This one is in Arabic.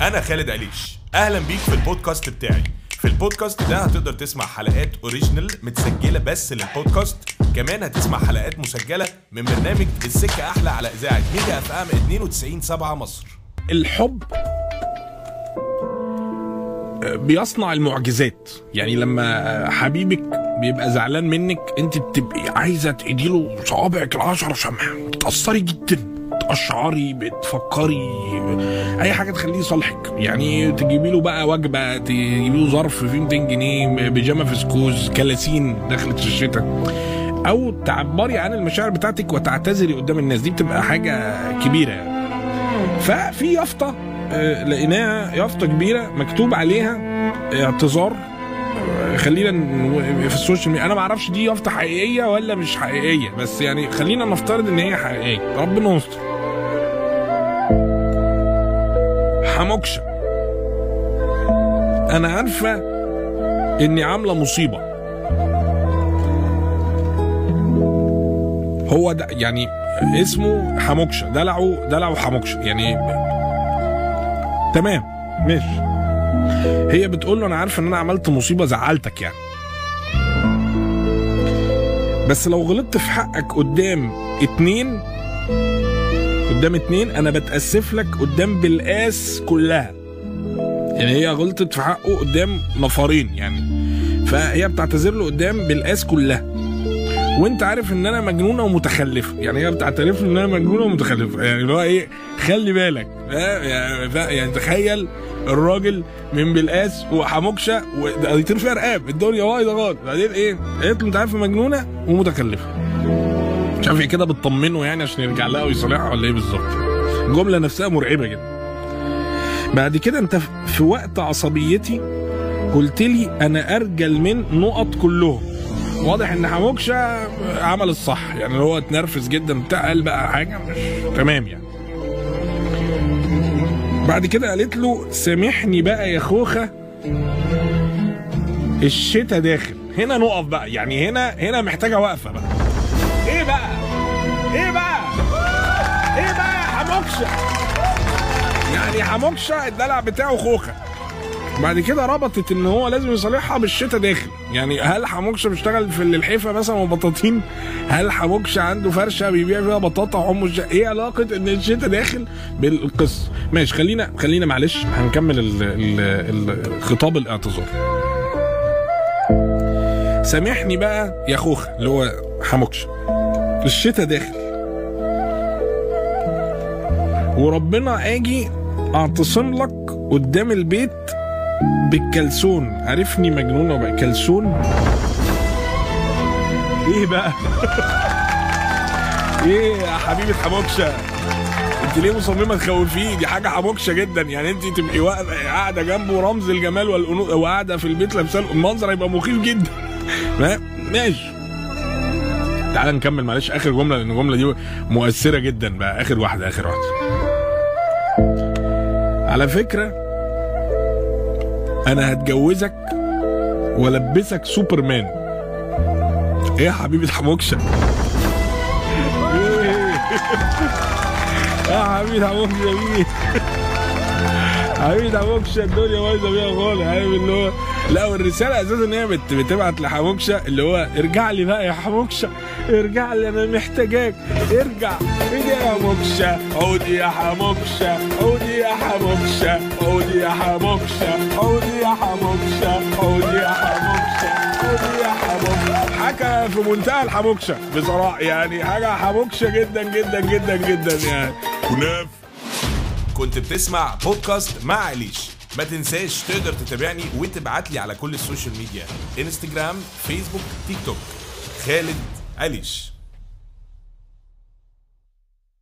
أنا خالد عليش. أهلا بيك في البودكاست بتاعي. في البودكاست ده هتقدر تسمع حلقات original متسجلة بس للبودكاست. كمان هتسمع حلقات مسجلة من برنامج السكة أحلى على إذاعة ميجا FM 92 7 مصر. الحب بيصنع المعجزات. يعني لما حبيبك بيبقى زعلان منك أنت بتبقي عايزة تديله صوابعك العشرة شمعة. بتأثري جدا. تقشعري بتفكري أي حاجة تخليه يصالحك يعني تجيبي له بقى وجبة تجيبي له ظرف فيه 200 جنيه بيجامة فسكوز كلاسين دخلت الشتاء. أو تعبري عن المشاعر بتاعتك وتعتذري قدام الناس. دي بتبقى حاجة كبيرة. يعني. ففي يافطة آه، لقيناها يافطة كبيرة مكتوب عليها اعتذار. خلينا في السوشيال ميديا أنا ما أعرفش دي يافطة حقيقية ولا مش حقيقية. بس يعني خلينا نفترض إن هي حقيقية. ربنا يستر. حموكشه أنا عارفة إني عاملة مصيبة. هو ده يعني اسمه حموكشه دلعه دلعه حموكشه يعني تمام. ماشي. هي بتقول له أنا عارفة إن أنا عملت مصيبة زعلتك يعني. بس لو غلطت في حقك قدام اتنين قدام اتنين أنا بتأسف لك قدام بالقاس كلها. يعني هي غلطت في حقه قدام نفرين يعني. فهي بتعتذر له قدام بالقاس كلها. وأنت عارف إن أنا مجنونة ومتخلفة. يعني هي بتعترف له إن أنا مجنونة ومتخلفة. يعني اللي هو إيه خلي بالك؟ يعني, يعني تخيل الراجل من بالقاس وحموكشة وده يطير فيها رقاب. الدنيا بايظة خالص. بعدين إيه؟ قالت له أنت عارف مجنونة ومتخلفة. مش عارف كده بتطمنه يعني عشان يرجع لها ويصالحها ولا إيه بالظبط. الجملة نفسها مرعبة جدا. بعد كده أنت في وقت عصبيتي قلت لي أنا أرجل من نقط كلهم. واضح إن حموكشه عمل الصح. يعني هو اتنرفز جدا بتاع قال بقى حاجة مش تمام يعني. بعد كده قالت له سامحني بقى يا خوخة الشتا داخل. هنا نقف بقى. يعني هنا هنا محتاجة وقفة بقى. إيه بقى؟ إيه بقى؟ إيه بقى يا حموكشه يعني حموكشه الدلع بتاعه خوخة. بعد كده ربطت إن هو لازم يصالحها بالشتاء داخل. يعني هل حموكشه بيشتغل في الحيفا مثلا وبطاطين؟ هل حموكشه عنده فرشة بيبيع فيها بطاطا وحمص إيه علاقة إن الشتاء داخل بالقصة؟ ماشي خلينا خلينا معلش هنكمل ال ال ال خطاب الاعتذار. سامحني بقى يا خوخه اللي هو حموكشه الشتاء داخل. وربنا آجي أعتصم لك قدام البيت بالكلسون. عارفني مجنونه بقى كلسون؟ إيه بقى؟ إيه يا حبيبة حموكشة؟ أنت ليه مصممة تخوفيه دي حاجة حموكشة جدا. يعني أنت تبقي واقفة قاعدة جنبه رمز الجمال والانوثه وقاعدة في البيت لابسة المنظر هيبقى مخيف جدا. ماشي. تعال نكمل معلش. آخر جملة لأن الجملة دي مؤثرة جدا بقى. آخر واحدة آخر واحدة. على فكرة أنا هتجوزك وألبسك سوبرمان. إيه يا حبيبي حموكشه إيه؟ يا حبيبي حموكشه مين حبيبي حموكشه الدنيا بايظة بيها خالص. عارف اللي هو لا والرسالة أساسا إن هي بت- بتبعت لحموكشه اللي هو ارجع لي بقى يا حموكشه ارجع لي أنا محتاجاك. ارجع. إيه يا حموكشه عودي يا حموكشه عودي يا حموكشه عودي يا حموكشه عودي يا حموكشه عودي يا حموكشه عودي يا حموكشه حاجة في منتهى الحموكشه بصراحة. يعني حاجة حموكشه جدا جدا جدا جدا يعني. كناف. كنت بتسمع بودكاست مع عليش. ما تنساش تقدر تتابعني وتبعت لي على كل السوشيال ميديا. انستجرام فيسبوك تيك توك خالد عليش.